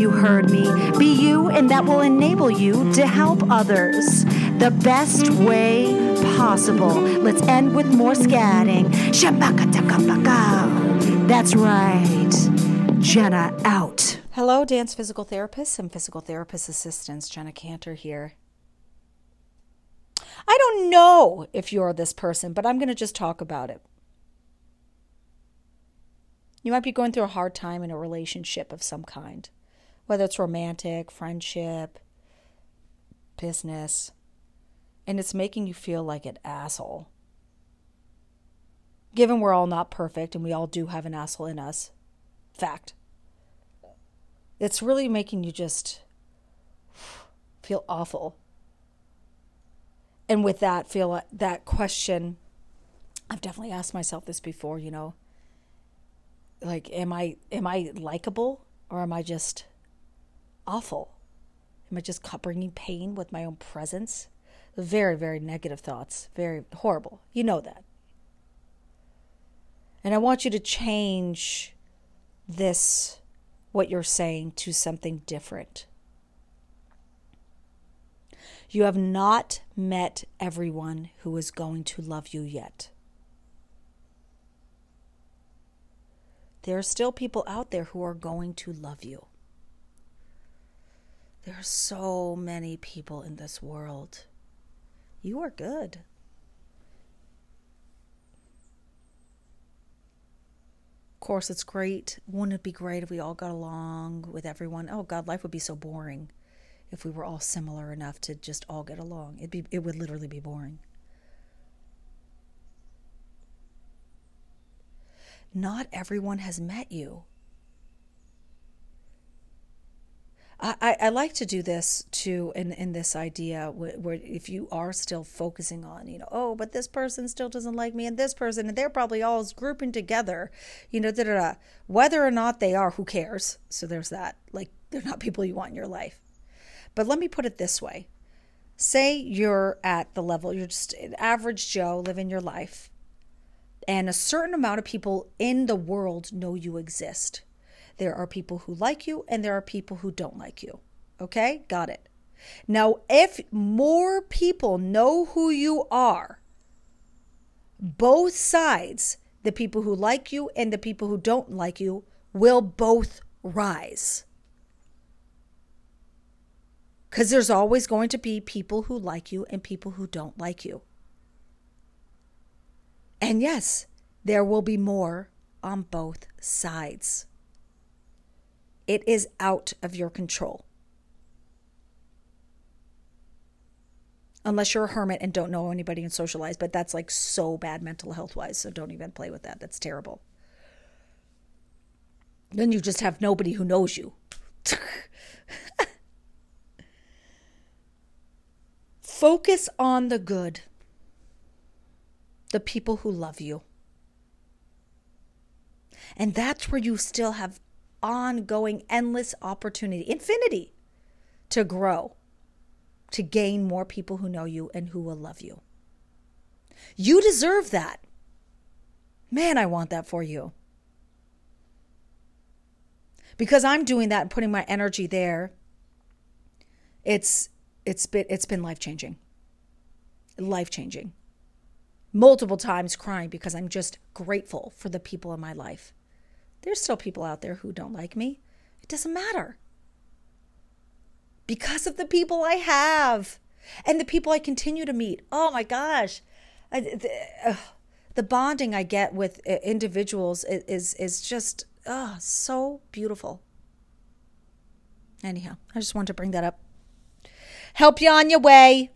You heard me. Be you, and that will enable you to help others the best way possible. Let's end with more scatting. That's right. Jenna out. Hello, dance physical therapists and physical therapist assistants. Jenna Cantor here. I don't know if you're this person, but I'm going to just talk about it. You might be going through a hard time in a relationship of some kind, whether it's romantic, friendship, business, and it's making you feel like an asshole. Given we're all not perfect and we all do have an asshole in us, fact. It's really making you just feel awful. And with that, feel that question, I've definitely asked myself this before, you know, like am I am I likable or am I just awful? Am I just bringing pain with my own presence? Very, very negative thoughts. Very horrible. You know that. And I want you to change this, what you're saying, to something different. You have not met everyone who is going to love you yet. There are still people out there who are going to love you. There are so many people in this world. You are good. Of course, it's great. Wouldn't it be great if we all got along with everyone? Oh God, life would be so boring if we were all similar enough to just all get along. It'd be it would literally be boring. Not everyone has met you. I, I, like to do this too in, in this idea where, where if you are still focusing on, you know, oh, but this person still doesn't like me and this person, and they're probably all grouping together, you know, da, da, da. whether or not they are, who cares? So there's that. Like, they're not people you want in your life. But let me put it this way say you're at the level, you're just an average Joe living your life, and a certain amount of people in the world know you exist. There are people who like you, and there are people who don't like you. Okay, got it. Now, if more people know who you are, both sides, the people who like you and the people who don't like you, will both rise. Because there's always going to be people who like you and people who don't like you. And yes, there will be more on both sides. It is out of your control. Unless you're a hermit and don't know anybody and socialize, but that's like so bad mental health wise, so don't even play with that. That's terrible. Then you just have nobody who knows you. Focus on the good, the people who love you. And that's where you still have ongoing, endless opportunity, infinity to grow, to gain more people who know you and who will love you. You deserve that. Man, I want that for you. Because I'm doing that and putting my energy there, it's it's been it's been life changing. Life changing. Multiple times crying because I'm just grateful for the people in my life. There's still people out there who don't like me. It doesn't matter. Because of the people I have, And the people I continue to meet. Oh my gosh. I, the, uh, the bonding I get with uh, individuals is is, is just oh, so beautiful. Anyhow, I just wanted to bring that up. Help you on your way.